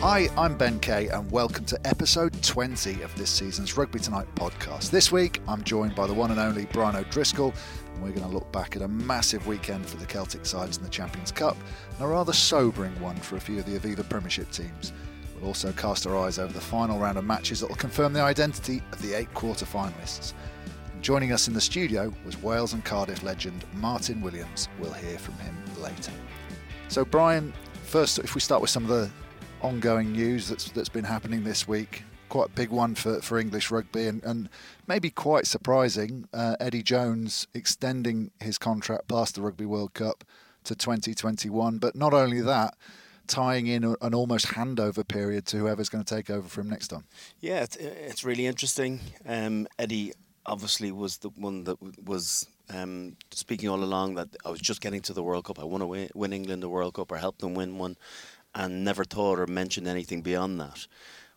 Hi, I'm Ben Kay, and welcome to episode 20 of this season's Rugby Tonight podcast. This week, I'm joined by the one and only Brian O'Driscoll, and we're going to look back at a massive weekend for the Celtic sides in the Champions Cup, and a rather sobering one for a few of the Aviva Premiership teams. We'll also cast our eyes over the final round of matches that will confirm the identity of the eight quarter finalists. And joining us in the studio was Wales and Cardiff legend Martyn Williams. We'll hear from him later. So, Brian, first, if we start with some of the ongoing news that's that's been happening this week. Quite a big one for, for English rugby, and, and maybe quite surprising. Uh, Eddie Jones extending his contract past the Rugby World Cup to 2021. But not only that, tying in an almost handover period to whoever's going to take over for him next time. Yeah, it's, it's really interesting. Um, Eddie obviously was the one that was um, speaking all along that I was just getting to the World Cup. I want to win, win England the World Cup or help them win one and never thought or mentioned anything beyond that.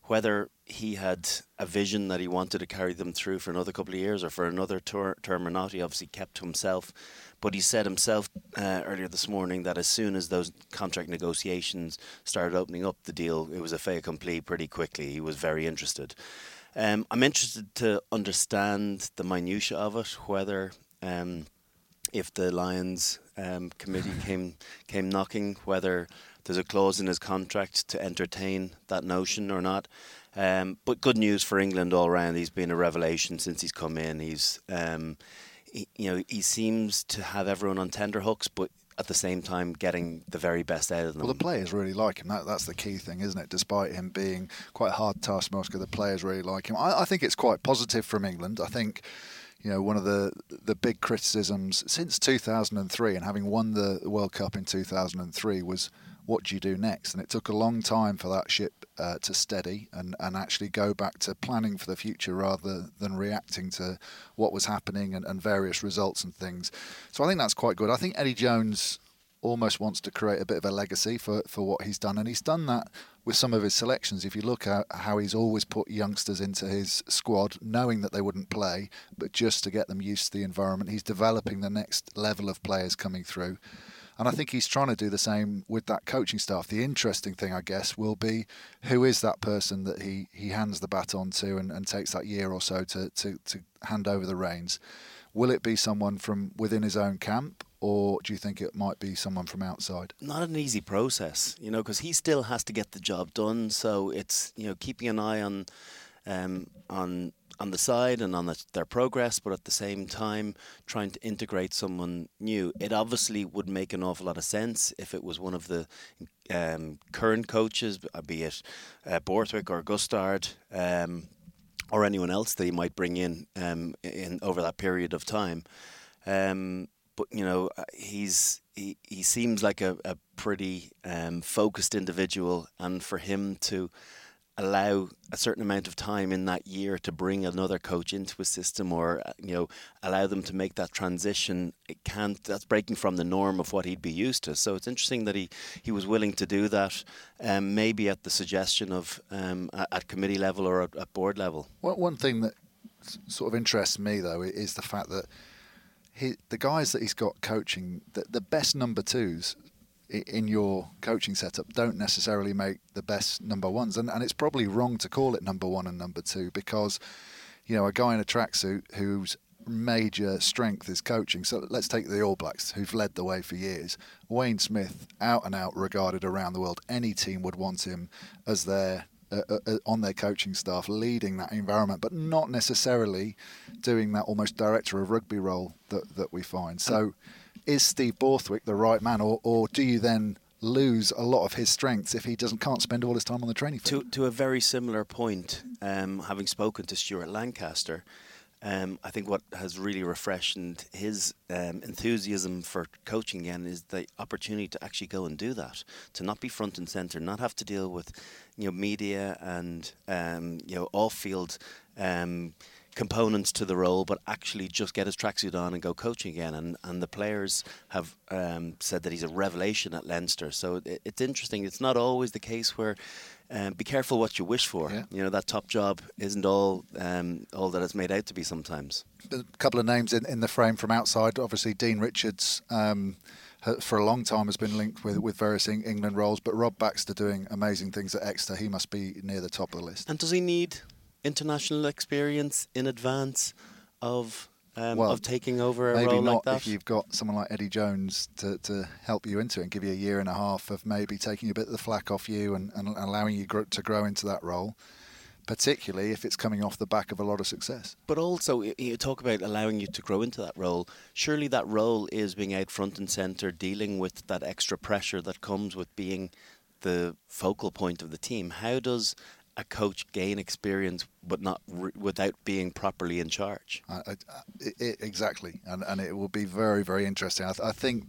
Whether he had a vision that he wanted to carry them through for another couple of years or for another ter- term or not, he obviously kept to himself. But he said himself uh, earlier this morning that as soon as those contract negotiations started opening up the deal, it was a fait accompli pretty quickly. He was very interested. Um, I'm interested to understand the minutiae of it, whether um, if the Lions um, committee came came knocking, whether there's a clause in his contract to entertain that notion or not. Um, but good news for England all round. He's been a revelation since he's come in. He's, um, he, you know, he seems to have everyone on tender hooks, but at the same time getting the very best out of them. Well, the players really like him. That, that's the key thing, isn't it? Despite him being quite a hard taskmaster, the players really like him. I, I think it's quite positive from England. I think you know, one of the the big criticisms since 2003 and having won the World Cup in 2003 was what do you do next? And it took a long time for that ship uh, to steady and, and actually go back to planning for the future rather than reacting to what was happening and, and various results and things. So I think that's quite good. I think Eddie Jones almost wants to create a bit of a legacy for, for what he's done. And he's done that with some of his selections. If you look at how he's always put youngsters into his squad, knowing that they wouldn't play, but just to get them used to the environment, he's developing the next level of players coming through. And I think he's trying to do the same with that coaching staff. The interesting thing, I guess, will be who is that person that he, he hands the baton to and, and takes that year or so to, to, to hand over the reins. Will it be someone from within his own camp, or do you think it might be someone from outside? Not an easy process, you know, because he still has to get the job done. So it's you know keeping an eye on um, on on the side and on the, their progress, but at the same time trying to integrate someone new. It obviously would make an awful lot of sense if it was one of the um, current coaches, be it uh, Borthwick or Gustard. Um, or anyone else that he might bring in um, in over that period of time, um, but you know uh, he's he, he seems like a, a pretty um, focused individual, and for him to allow a certain amount of time in that year to bring another coach into a system or uh, you know allow them to make that transition it can't that's breaking from the norm of what he'd be used to. So it's interesting that he he was willing to do that um, maybe at the suggestion of um, at, committee level or at, at board level. Well, one thing that sort of interests me though is the fact that he, the guys that he's got coaching, the, the best number twos in your coaching setup don't necessarily make the best number ones. And, and it's probably wrong to call it number one and number two because, you know, a guy in a tracksuit whose major strength is coaching. So let's take the All Blacks, who've led the way for years. Wayne Smith, out and out regarded around the world. Any team would want him as their uh, uh, uh, on their coaching staff, leading that environment, but not necessarily doing that almost director of rugby role that, that we find. So, is Steve Borthwick the right man, or, or do you then lose a lot of his strengths if he doesn't can't spend all his time on the training field? To, to a very similar point, um, having spoken to Stuart Lancaster, um, I think what has really refreshed his um, enthusiasm for coaching again is the opportunity to actually go and do that, to not be front and center, not have to deal with you know media and um, you know off-field um, components to the role, but actually just get his tracksuit on and go coaching again. And and the players have um, said that he's a revelation at Leinster. So it, it's interesting. It's not always the case where um, be careful what you wish for. Yeah. You know that top job isn't all um, all that it's made out to be. Sometimes. A couple of names in, in the frame from outside. Obviously, Dean Richards. Um, for a long time has been linked with, with various England roles, but Rob Baxter doing amazing things at Exeter. He must be near the top of the list. And does he need international experience in advance of um, well, of taking over a maybe role not like that? if you've got someone like Eddie Jones to, to help you into it and give you a year and a half of maybe taking a bit of the flack off you and, and allowing you to grow into that role particularly if it's coming off the back of a lot of success. But also, you talk about allowing you to grow into that role. Surely that role is being out front and centre, dealing with that extra pressure that comes with being the focal point of the team. How does a coach gain experience but not re- without being properly in charge. It, exactly, and and it will be very very interesting. I, th- I, think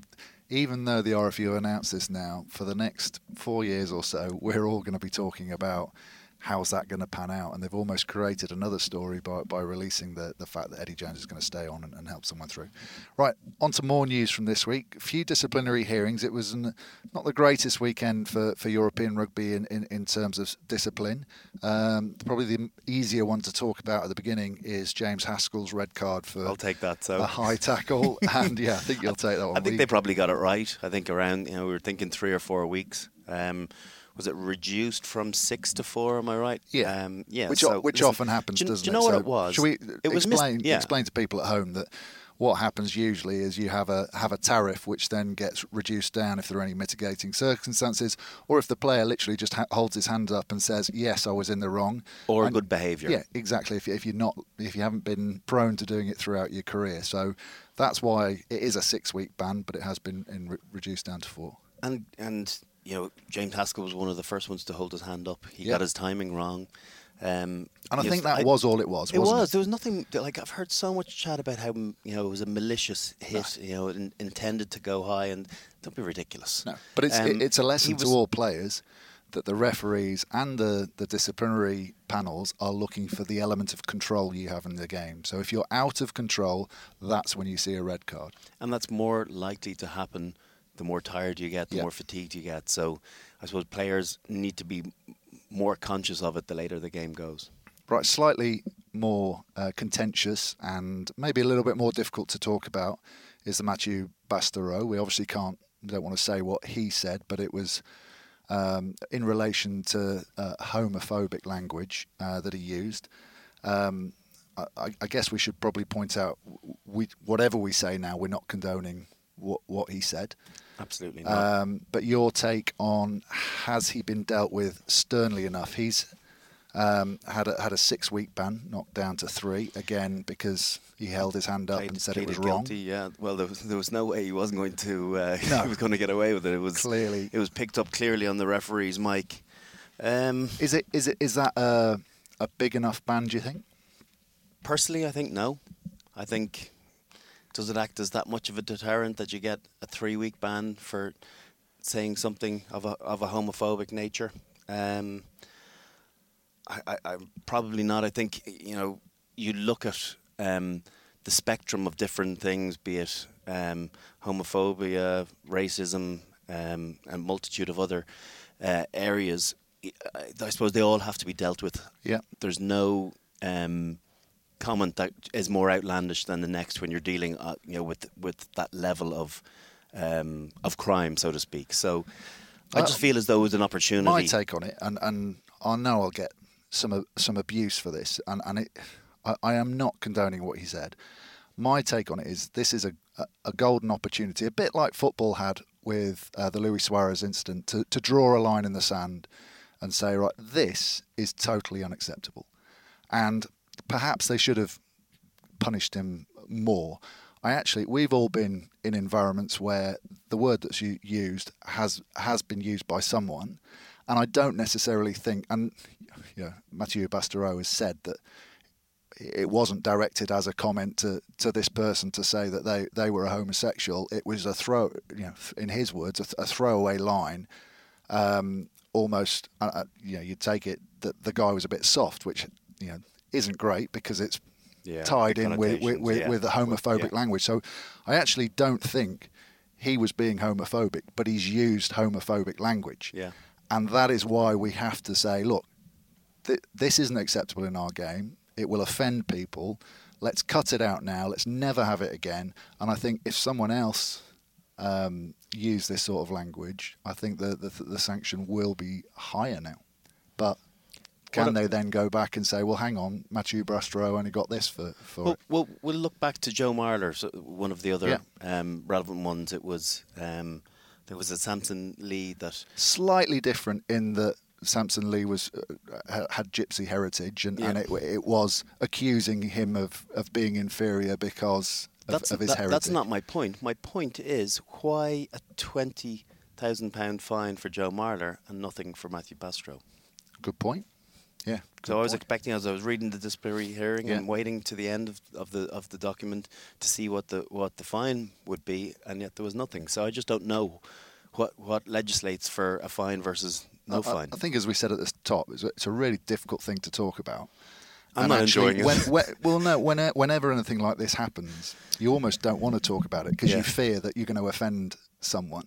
even though the RFU announced this now, for the next four years or so, we're all going to be talking about how's that going to pan out? And they've almost created another story by, by releasing the, the fact that Eddie Jones is going to stay on and, and help someone through. Right, on to more news from this week. A few disciplinary hearings. It was an, not the greatest weekend for, for European rugby in, in, in terms of discipline. Um, probably the easier one to talk about at the beginning is James Haskell's red card for I'll take that, so. a high tackle. and yeah, I think you'll take that one. I think we, they probably got it right. I think around, you know, we were thinking three or four weeks. Um, was it reduced from six to four? Am I right? Yeah, um, yeah. Which, so which often happens, do, doesn't do you know it? what so it was? Should we it was explain mis- yeah. explain to people at home that what happens usually is you have a have a tariff which then gets reduced down if there are any mitigating circumstances, or if the player literally just ha- holds his hand up and says, "Yes, I was in the wrong," or and, good behaviour. Yeah, exactly. If, if you're not, if you haven't been prone to doing it throughout your career, so that's why it is a six-week ban, but it has been re- reduced down to four. And and you know, James Haskell was one of the first ones to hold his hand up. He got his timing wrong. Um, and I think that I, was all it was. It was. It? There was nothing like I've heard so much chat about how you know it was a malicious hit, you know, in, intended to go high, and don't be ridiculous. No, but it's um, it's a lesson to all players that the referees and the, the disciplinary panels are looking for the element of control you have in the game. So if you're out of control, that's when you see a red card. And that's more likely to happen the more tired you get, the more fatigued you get. So I suppose players need to be more conscious of it the later the game goes. Right, slightly more uh, contentious and maybe a little bit more difficult to talk about is the Mathieu Bastareaud. We obviously can't, don't want to say what he said, but it was um, in relation to uh, homophobic language uh, that he used. Um, I, I, guess we should probably point out we, whatever we say now, we're not condoning what, what he said. Absolutely not. Um, but your take on has he been dealt with sternly enough? He's um, had a, had a six week ban, knocked down to three again because he held his hand up played, and said it was guilty, wrong. Yeah, well, there was, there was no way he wasn't going to. Uh, no. he was going to get away with it. It was clearly it was picked up clearly on the referee's mic. Um, is it is it is that a, a big enough ban? Do you think? Personally, I think no. I think does it act as that much of a deterrent that you get a three week ban for saying something of a of a homophobic nature? Um, I, I, I, probably not. I think you know you look at um, the spectrum of different things, be it um, homophobia, racism, um, and multitude of other uh, areas. I suppose they all have to be dealt with. Yeah. There's no um, comment that is more outlandish than the next when you're dealing, uh, you know, with with that level of um, of crime, so to speak. So I just feel as though it was an opportunity. My take on it, and, and I know I'll get some some abuse for this, and and it, I, I am not condoning what he said. My take on it is this is a a, a golden opportunity, a bit like football had with uh, the Luis Suarez incident, to to draw a line in the sand and say, right, this is totally unacceptable, and perhaps they should have punished him more. I actually, we've all been in environments where the word that's used has has been used by someone, and I don't necessarily think. And you know, Bastareaud has said that it wasn't directed as a comment to, to this person to say that they, they were a homosexual. It was a throw, you know, in his words, a, th- a throwaway line. Um, almost, uh, uh, you know, you'd take it that the guy was a bit soft, which you know isn't great because it's Yeah, tied in with with, with, yeah. with the homophobic Yeah. language. So I actually don't think he was being homophobic, but he's used homophobic language. Yeah. And that is why we have to say, look, th- this isn't acceptable in our game. It will offend people. Let's cut it out now. Let's never have it again. And I think if someone else um, used this sort of language, I think the, the the sanction will be higher now. But can they then go back and say, well, hang on, Mathieu Bastareaud only got this for, for Well, it? well, we'll look back to Joe Marler, so one of the other Yeah. um, relevant ones. It was um, there was a Samson Lee that slightly different in that Samson Lee was uh, had gypsy heritage, and, and it, it was accusing him of, of being inferior because of, that's of his that- heritage. that's not my point. My point is why a twenty thousand pound fine for Joe Marler and nothing for Matthew Bastareaud. good point. Yeah. So I was point. expecting, as I was reading the disciplinary hearing Yeah. and waiting to the end of, of the of the document to see what the what the fine would be, and yet there was nothing. So I just don't know what what legislates for a fine versus no I- fine. I, think, as we said at the top, it's a, it's a really difficult thing to talk about. I'm And not actually, enjoying it. when, when, well, no. When, whenever anything like this happens, you almost don't want to talk about it because Yeah. you fear that you're going to offend someone.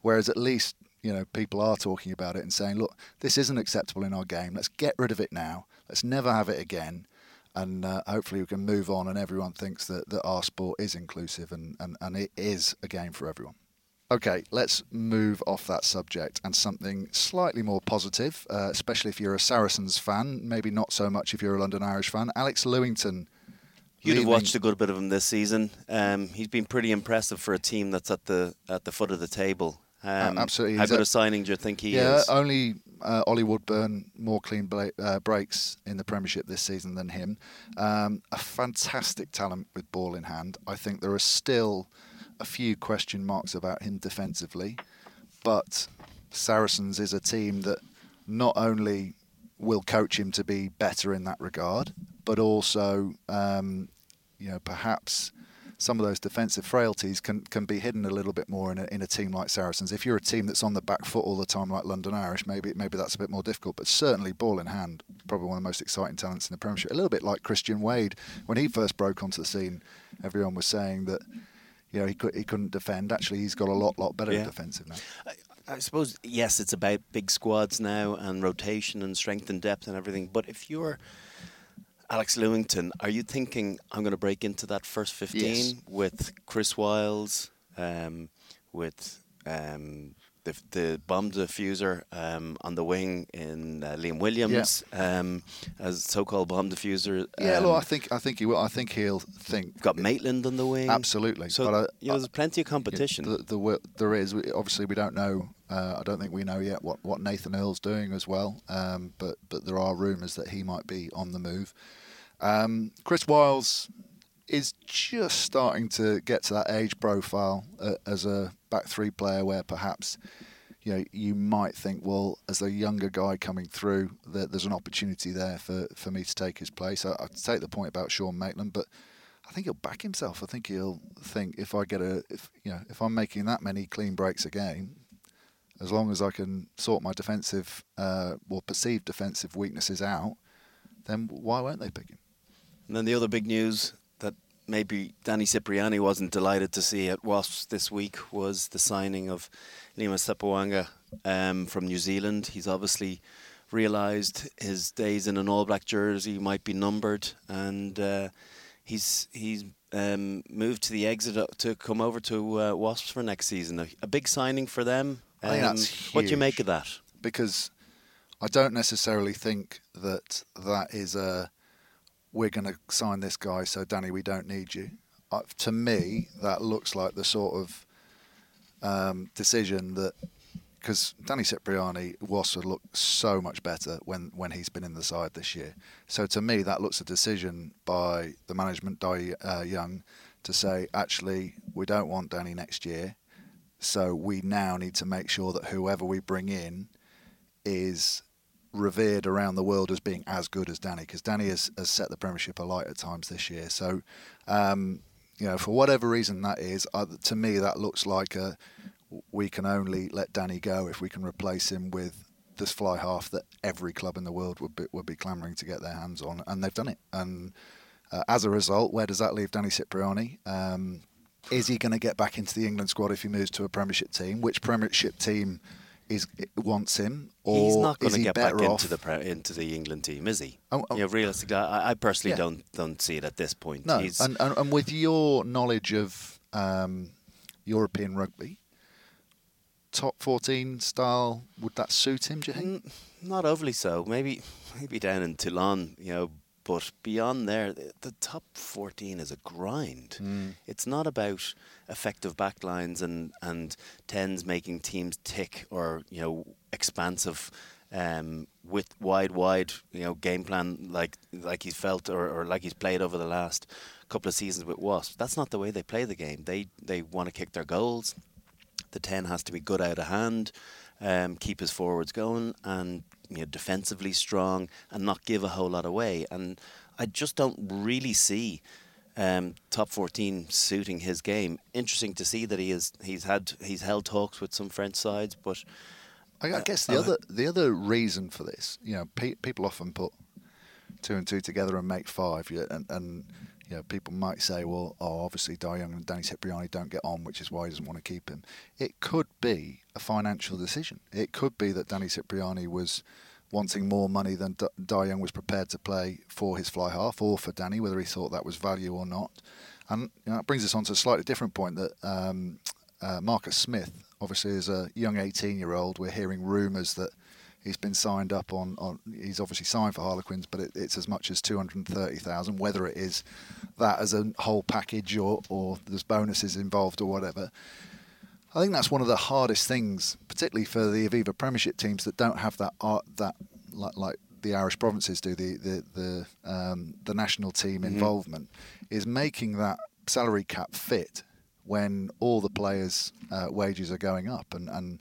Whereas at least you know people are talking about it and saying, "Look, this isn't acceptable in our game. Let's get rid of it now. Let's never have it again." And uh, hopefully we can move on, and everyone thinks that, that our sport is inclusive and, and, and it is a game for everyone. Okay, let's move off that subject and something slightly more positive, uh, especially if you're a Saracens fan, maybe not so much if you're a London Irish fan. Alex Lewington. You'd have watched a good bit of him this season. Um, he's been pretty impressive for a team that's at the at the foot of the table. Um, absolutely. How good a- a signing do you think he yeah, is? Yeah, only uh, Ollie Woodburn more clean bla- uh, breaks in the Premiership this season than him. Um, a fantastic talent with ball in hand. I think there are still a few question marks about him defensively, but Saracens is a team that not only will coach him to be better in that regard, but also, um, you know, perhaps some of those defensive frailties can, can be hidden a little bit more in a, in a team like Saracens. If you're a team that's on the back foot all the time, like London Irish, maybe maybe that's a bit more difficult. But certainly, ball in hand, probably one of the most exciting talents in the Premiership. A little bit like Christian Wade when he first broke onto the scene. Everyone was saying that. You know, he could he couldn't defend. Actually, he's got a lot lot better Yeah. defensive now. I suppose yes, it's about big squads now and rotation and strength and depth and everything. But if you're Alex Lewington, are you thinking I'm going to break into that first fifteen Yes. with Chris Wyles, um, with um, the the bomb diffuser um, on the wing in uh, Liam Williams um, as so-called bomb diffuser? Yeah, um, look, I think I think he will. I think he'll think got Maitland on the wing. Absolutely. So But I- you know, there's plenty of competition. The, the, there is. We- Obviously, we don't know. Uh, I don't think we know yet what, what Nathan Earle's doing as well. Um, but but there are rumours that he might be on the move. Um, Chris Wyles is just starting to get to that age profile uh, as a back three player where perhaps you know you might think well as a younger guy coming through that there's an opportunity there for, for me to take his place. I, I take the point about Sean Maitland, but I think he'll back himself. I think he'll think if I get a if you know if I'm making that many clean breaks a game, as long as I can sort my defensive uh, or perceived defensive weaknesses out, then why won't they pick him? And then the other big news that maybe Danny Cipriani wasn't delighted to see at Wasps this week was the signing of Lima Sopoaga um, from New Zealand. He's obviously realised his days in an All Black jersey might be numbered, and uh, he's he's um, moved to the exit uh, to come over to uh, Wasps for next season. A, a big signing for them. I think that's what do you make of that? because I don't necessarily think that that is a we're going to sign this guy, so Danny, we don't need you. Uh, to me, that looks like the sort of um, decision that because Danny Cipriani was would look so much better when, when he's been in the side this year. So to me, that looks a decision by the management, Dai uh, Young, to say actually we don't want Danny next year. So we now need to make sure that whoever we bring in is revered around the world as being as good as Danny, because Danny has, has set the Premiership alight at times this year. So, um, you know, for whatever reason that is, uh, to me that looks like a we can only let Danny go if we can replace him with this fly half that every club in the world would be, would be clamouring to get their hands on, and they've done it. And uh, as a result, where does that leave Danny Cipriani? Um, is he going to get back into the England squad if he moves to a Premiership team? Which Premiership team is wants him? Or He's not going to get back better into the pre- into the England team, is he? Oh, oh. you know, realistically, I, I personally Yeah. don't don't see it at this point. No, and, and and with your knowledge of um, European rugby, top fourteen style, would that suit him? Do you think? Mm, not overly so. Maybe maybe down in Toulon, you know. But beyond there, the, the top 14 is a grind. Mm. It's not about effective backlines and, and tens making teams tick or, you know, expansive um, with wide, wide, you know, game plan like like he's felt or, or like he's played over the last couple of seasons with Wasps. That's not the way they play the game. They they want to kick their goals. The 10 has to be good out of hand, um, keep his forwards going, and you know, defensively strong, and not give a whole lot away. And I just don't really see um, top 14 suiting his game. Interesting to see that he is he's had he's held talks with some French sides, but I, I Uh, guess the uh, other the other reason for this, you know, pe- people often put two and two together and make five, yeah, and, and you know, people might say, well, oh, obviously Dai Young and Danny Cipriani don't get on, which is why he doesn't want to keep him. It could be a financial decision. It could be that Danny Cipriani was wanting more money than D- Dai Young was prepared to play for his fly half or for Danny, whether he thought that was value or not. And you know, that brings us on to a slightly different point that um, uh, Marcus Smith, obviously, is a young 18 year old. We're hearing rumours that he's been signed up on, on he's obviously signed for Harlequins, but it, it's as much as 230,000, whether it is that as a whole package or, or there's bonuses involved or whatever. I think that's one of the hardest things, particularly for the Aviva Premiership teams that don't have that art, that like, like the Irish provinces do, the the the, um, the national team involvement, is making that salary cap fit when all the players' uh, wages are going up. And, and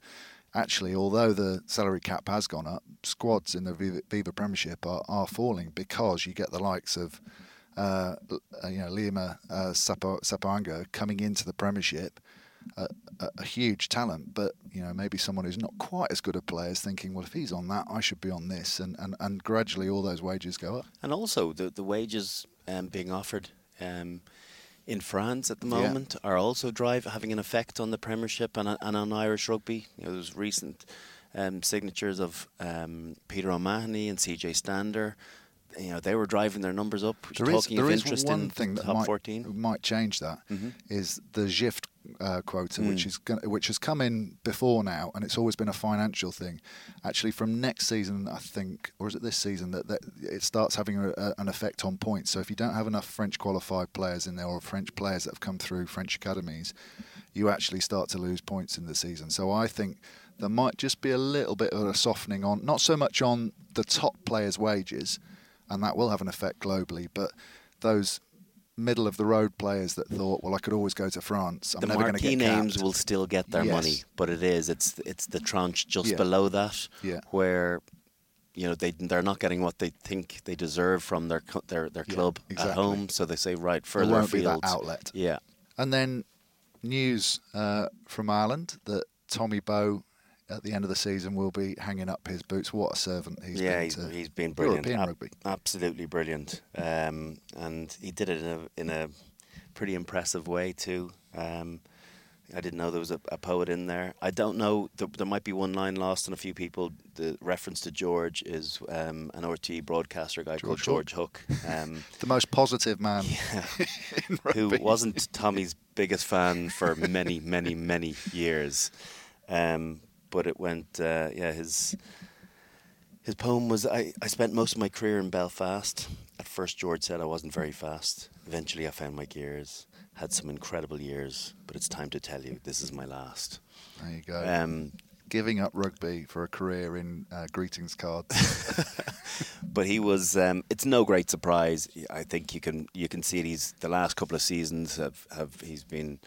actually, although the salary cap has gone up, squads in the Viva, Premiership are, are falling because you get the likes of uh, uh, you know Lima uh, coming into the Premiership. A, a, a huge talent, but you know maybe someone who's not quite as good a player is thinking, well, if he's on that, I should be on this, and, and, and gradually all those wages go up. and also the the wages um, being offered um, in France at the Yeah. moment are also drive having an effect on the Premiership and, on- and on Irish rugby. You know, there's recent um, signatures of um, Peter O'Mahony and CJ Stander. You know, they were driving their numbers up. There is, talking there of is one in thing that might, 14. might change that is Mhm. the JIFF uh, quota, which Mm. is gonna, which has come in before now, and it's always been a financial thing. Actually, from next season, I think, or is it this season, that, that it starts having a, a, an effect on points. So if you don't have enough French qualified players in there, or French players that have come through French academies, you actually start to lose points in the season. So I think there might just be a little bit of a softening on, not so much on the top players' wages, and that will have an effect globally, but those middle of the road players that thought, well, I could always go to France. I'm the never going to marquee get names capped. will still get their Yes. money, but it is it's it's the tranche just Yeah. below that Yeah. where you know they they're not getting what they think they deserve from their their their Yeah, club exactly. at home, so they say right further won't be that afield. outlet. Yeah, And then news uh, from Ireland that Tommy Bowe at the end of the season will be hanging up his boots. What a servant he's yeah, been he's, to he's been brilliant, European Ab- rugby. absolutely brilliant, um, and he did it in a in a pretty impressive way too. Um, I didn't know there was a, a poet in there. I don't know. There, there, might be one line lost on a few people. The reference to George is um, an RT broadcaster guy George called George Hook. Hook. Um, the most positive man. Yeah, who wasn't Tommy's biggest fan for many, many, many years. Um, but it went, uh, yeah, his his poem was I, I spent most of my career in Belfast. At first, George said I wasn't very fast. Eventually, I found my gears. Had some incredible years, but it's time to tell you this is my last. There you go. Um, Giving up rugby for a career in uh, greetings cards. but he was. Um, it's no great surprise. I think you can you can see these the last couple of seasons have, have he's been.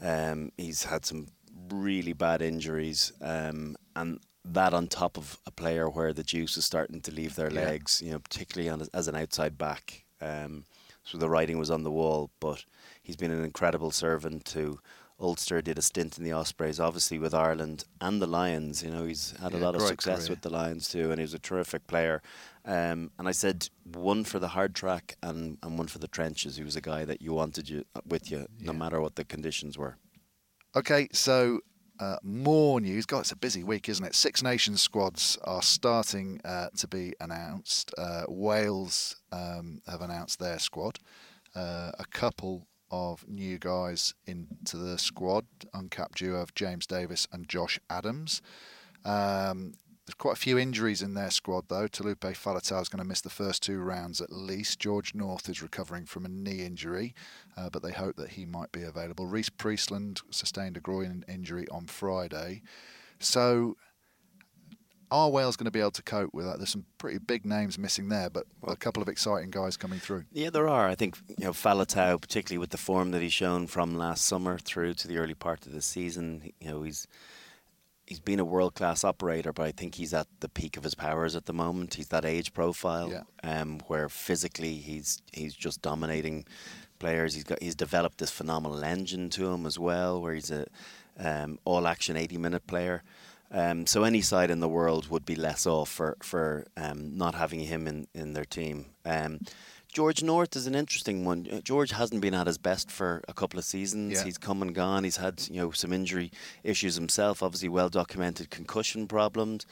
Um, he's had some really bad injuries, um, and that on top of a player where the juice is starting to leave their yeah. legs, you know, particularly on, as an outside back. Um, so the writing was on the wall, but he's been an incredible servant to Ulster. Did a stint in the Ospreys, obviously with Ireland and the Lions. You know, he's had yeah, a lot of success career. with the Lions too, and he's a terrific player. Um, and I said one for the hard track and, and one for the trenches. He was a guy that you wanted you with you, no matter what the conditions were. Okay, so uh, more news. God, it's a busy week, isn't it? Six Nations squads are starting uh, to be announced. Uh, Wales um, have announced their squad. Uh, a couple of new guys into the squad, uncapped duo of James Davies and Josh Adams. Um, there's quite a few injuries in their squad, though. Taulupe Faletau is going to miss the first two rounds at least. George North is recovering from a knee injury, uh, but they hope that he might be available. Rhys Priestland sustained a groin injury on Friday. So, are Wales going to be able to cope with that? There's some pretty big names missing there, but a couple of exciting guys coming through. Yeah, there are. I think you know Faletau, particularly with the form that he's shown from last summer through to the early part of the season. You know, he's he's been a world class operator, but I think he's at the peak of his powers at the moment. He's that age profile, yeah. um, where physically he's he's just dominating players. He's got he's developed this phenomenal engine to him as well, where he's a um, all action eighty minute player. Um, so any side in the world would be less off for for um, not having him in in their team. George North is an interesting one. Uh, George hasn't been at his best for a couple of seasons. Yeah. He's come and gone. He's had you know some injury issues himself. Obviously, well documented concussion problems,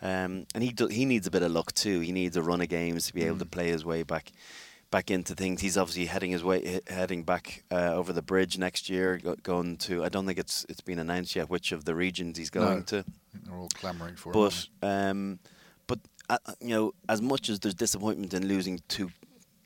um, and he do, he needs a bit of luck too. He needs a run of games to be mm. able to mm. play his way back back into things. He's obviously heading his way heading back uh, over the bridge next year, going to. I don't think it's it's been announced yet which of the regions he's going no, to. they're all clamouring for. But um, but uh, you know, as much as there's disappointment in losing two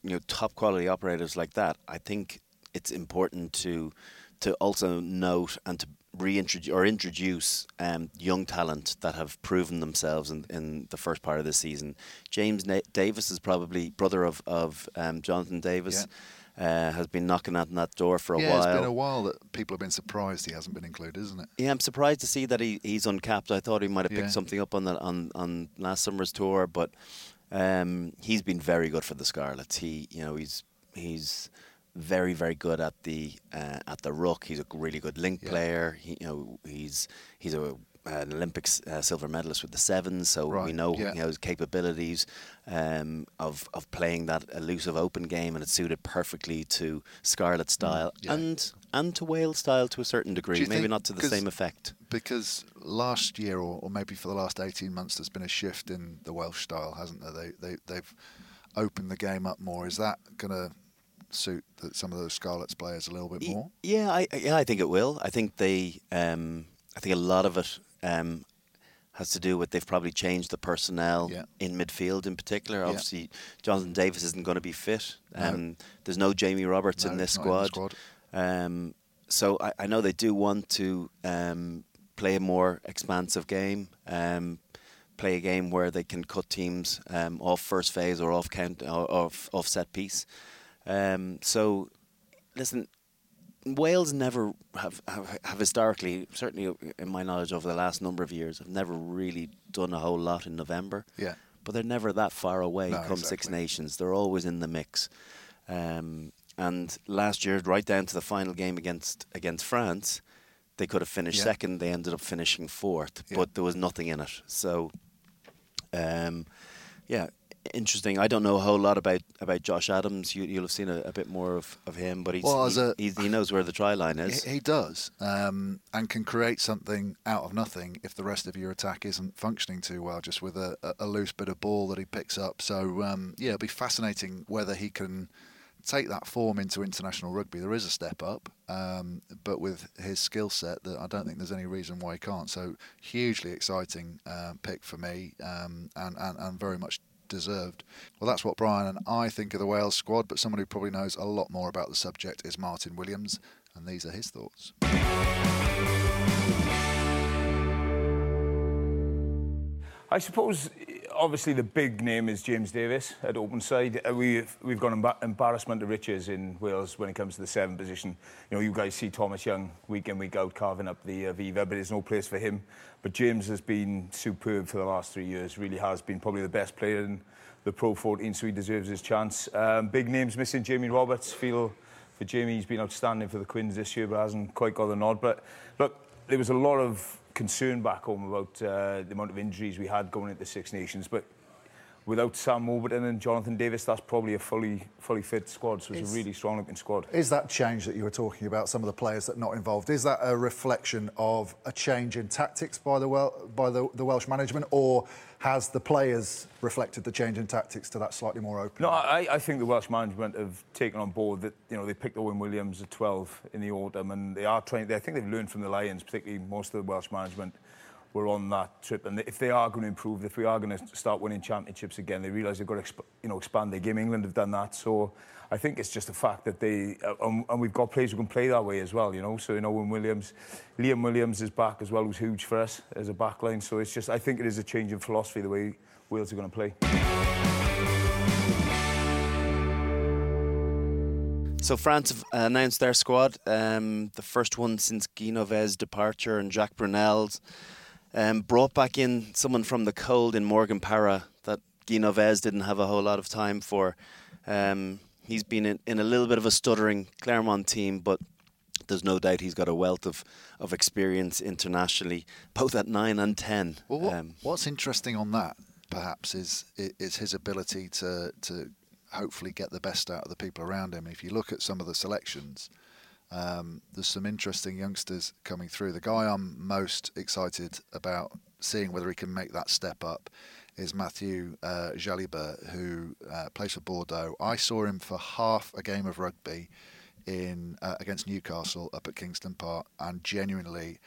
you know top quality operators like that, I think it's important to to also note and to reintroduce or introduce um, young talent that have proven themselves in, in the first part of the season. James Na- Davies is probably brother of of um, Jonathan Davies. Yeah. Uh, has been knocking at that door for a yeah, while. Yeah, it's been a while that people have been surprised he hasn't been included, isn't it? Yeah, I'm surprised to see that he, he's uncapped. I thought he might have picked yeah. something up on the on, on last summer's tour, but um, he's been very good for the Scarlets. He, you know, he's he's very very good at the uh, at the ruck. He's a really good link yeah. player. He, you know, he's he's a an Olympics uh, silver medalist with the sevens, so right. we know yeah. you know, his capabilities um, of of playing that elusive open game, and it suited perfectly to Scarlet mm, style yeah. and and to Wales style to a certain degree. Maybe not to the same effect. Because last year, or, or maybe for the last eighteen months, there's been a shift in the Welsh style, hasn't there? They they they've opened the game up more. Is that going to suit the, some of those Scarlets players a little bit more? Yeah, I yeah I think it will. I think they um, I think a lot of it um, has to do with they've probably changed the personnel yeah. in midfield in particular. Yeah. Obviously, Jonathan Davies isn't going to be fit. Um, no. There's no Jamie Roberts no, in this squad. In squad. Um, so I, I, know they do want to um, play a more expansive game, um, play a game where they can cut teams um, off first phase or off count or off, off set piece. Um, so, listen, Wales never have, have, have historically, certainly in my knowledge over the last number of years, have never really done a whole lot in November. Yeah. But they're never that far away no, come exactly. Six Nations. They're always in the mix. Um, and last year, right down to the final game against against France, they could have finished yeah. second. They ended up finishing fourth, yeah. but there was nothing in it. So, um, yeah, interesting. I don't know a whole lot about, about Josh Adams. You, will have seen a, a, bit more of, of him, but he's, well, he, a, he's, he knows where the try line is. He, he does, um, and can create something out of nothing if the rest of your attack isn't functioning too well, just with a, a loose bit of ball that he picks up. So um, yeah, it'll be fascinating whether he can take that form into international rugby. There is a step up, um, but with his skill set, that I don't think there's any reason why he can't. So hugely exciting uh, pick for me, um, and, and and very much deserved. Well, that's what Brian and I think of the Wales squad, but someone who probably knows a lot more about the subject is Martyn Williams, and these are his thoughts. I suppose, obviously, the big name is James Davies at open side. Uh, we've, we've got embar- embarrassment to riches in Wales when it comes to the seven position. You know, you guys see Thomas Young week in, week out carving up the uh, Viva, but there's no place for him. But James has been superb for the last three years, really has been probably the best player in the Pro 14, so he deserves his chance. Um, big names missing, Jamie Roberts. Feel for Jamie, he's been outstanding for the Quins this year, but hasn't quite got the nod. But look, there was a lot of concern back home about uh, the amount of injuries we had going into the Six Nations, but without Sam Warburton and Jonathan Davies, that's probably a fully fully fit squad. So it's is, a really strong looking squad. Is that change that you were talking about? Some of the players that are not involved. Is that a reflection of a change in tactics by the well, by the, the Welsh management, or has the players reflected the change in tactics to that slightly more open? No, I, I think the Welsh management have taken on board that you know they picked Owen Williams at 12 in the autumn, and they are trying. I think they've learned from the Lions, particularly most of the Welsh management were on that trip. And if they are going to improve, if we are going to start winning championships again, they realise they've got to you know expand their game. England have done that, so I think it's just a fact that they uh, and, we've got players who can play that way as well. You know, so you know when Williams, Liam Williams is back as well, who's huge for us as a backline. So it's just I think it is a change in philosophy the way Wales are going to play. So France have announced their squad, um, the first one since Guy departure and Jacques Brunel's. Um, brought back in someone from the cold in Morgan Parra that Guy Novès didn't have a whole lot of time for. Um, he's been in, in a little bit of a stuttering Clermont team, but there's no doubt he's got a wealth of, of experience internationally, both at nine and ten. Well, what, um, what's interesting on that, perhaps, is is his ability to to hopefully get the best out of the people around him. If you look at some of the selections, um, there's some interesting youngsters coming through. The guy I'm most excited about seeing whether he can make that step up is Matthew uh, Jalibert, who uh, plays for Bordeaux. I saw him for half a game of rugby in uh, against Newcastle up at Kingston Park, and genuinely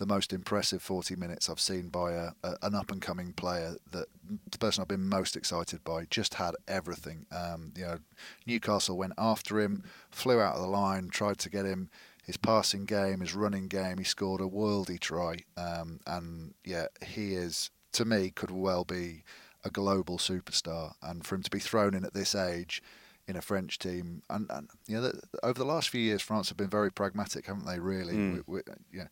the most impressive 40 minutes I've seen by a, a, an up and coming player. That the person I've been most excited by just had everything. Um, you know, Newcastle went after him, flew out of the line, tried to get him. His passing game, his running game, he scored a worldy try, um, and yeah, he is to me could well be a global superstar. And for him to be thrown in at this age in a French team, and, and you know, the, over the last few years, France have been very pragmatic, haven't they? Really, mm. we, we, know,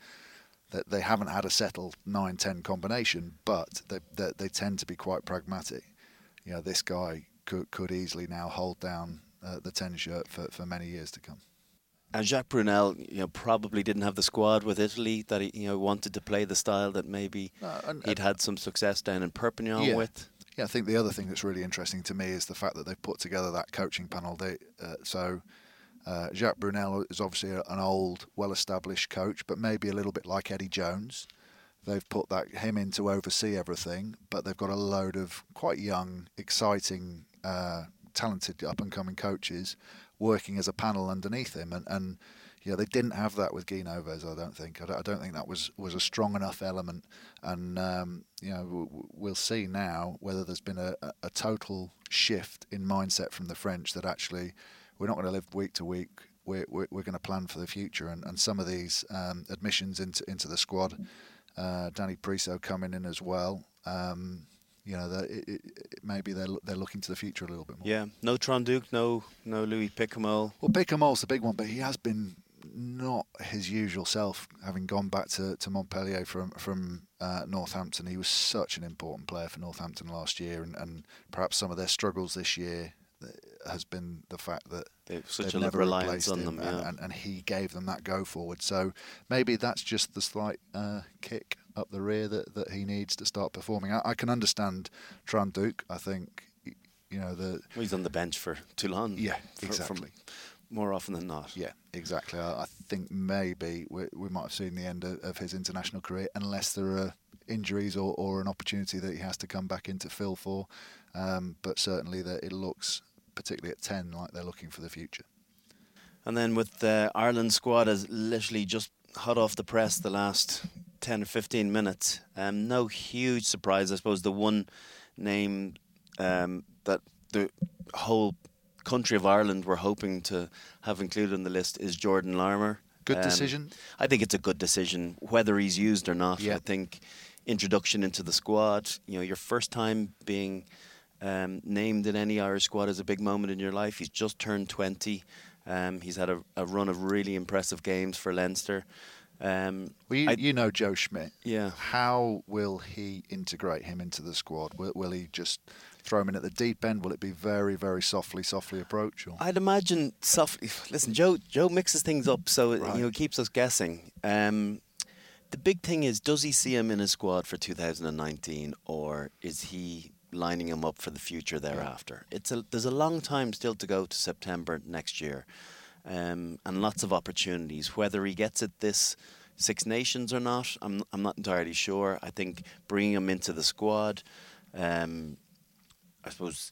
that they haven't had a settled 9-10 combination, but they, they, they, tend to be quite pragmatic. You know, this guy could, could easily now hold down uh, the 10 shirt for, for many years to come. And Jacques Brunel, you know, probably didn't have the squad with Italy that he, you know, wanted to play the style that maybe uh, and, he'd had some success down in Perpignan yeah. with. Yeah, I think the other thing that's really interesting to me is the fact that they've put together that coaching panel. They, uh, so uh, Jacques Brunel is obviously an old, well-established coach, but maybe a little bit like Eddie Jones. They've put that him in to oversee everything, but they've got a load of quite young, exciting, uh, talented up-and-coming coaches working as a panel underneath him, and, and they didn't have that with Guy Novès. I don't think. I don't, I don't think that was was a strong enough element. And um, you know, we'll see now whether there's been a, a total shift in mindset from the French that actually we're not going to live week to week. We're, we're, we're going to plan for the future. And, and some of these um, admissions into into the squad, uh, Danny Priso coming in as well. Um, you know, it, it, maybe they're they're looking to the future a little bit more. Yeah, no Trinh-Duc, no no Louis Picamoles. Well, Picamoles the big one, but he has been not his usual self, having gone back to, to Montpellier from from uh, Northampton. He was such an important player for Northampton last year, and, and perhaps some of their struggles this year has been the fact that they've such they've a never reliance on them, yeah. and, and, he gave them that go forward. So maybe that's just the slight uh, kick up the rear that, that he needs to start performing. I, I can understand Trinh-Duc. I think you know the. Well, he's on the bench for too long. Yeah, for, exactly. more often than not. Yeah, exactly. I, I think maybe we, we, might have seen the end of, of, his international career unless there are injuries or, or, an opportunity that he has to come back into fill for. Um, but certainly that it looks, particularly at 10, like they're looking for the future. And then with the Ireland squad as literally just hot off the press the last 10 or 15 minutes. Um, no huge surprise, I suppose. The one name um, that the whole country of Ireland were hoping to have included on the list is Jordan Larmour. Good um, decision. I think it's a good decision, whether he's used or not. Yeah. I think introduction into the squad, you know, your first time being um, named in any Irish squad is a big moment in your life. He's just turned 20. Um, he's had a, a, run of really impressive games for Leinster. Um, well, you, I, you, know Joe Schmidt. Yeah. How will he integrate him into the squad? Will, will, he just throw him in at the deep end? Will it be very, very softly, softly approach? Or? I'd imagine softly. Listen, Joe. Joe mixes things up, so right. you know keeps us guessing. Um, the big thing is, does he see him in his squad for 2019, or is he lining him up for the future thereafter? It's a, there's a long time still to go to September next year um, and lots of opportunities. Whether he gets it this Six Nations or not, I'm I'm not entirely sure. I think bringing him into the squad, um, I suppose,